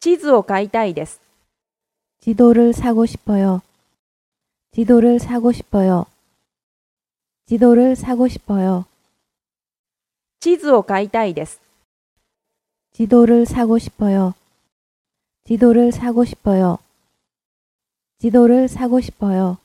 地図を買いたいです。 지도를 사고 싶어요. 지도를 사고 싶어요. 지도를 사고 싶어요. 地図を買いたいです。 지도를 사고 싶어요. 지도를 사고 싶어요. 지도를 사고 싶어요.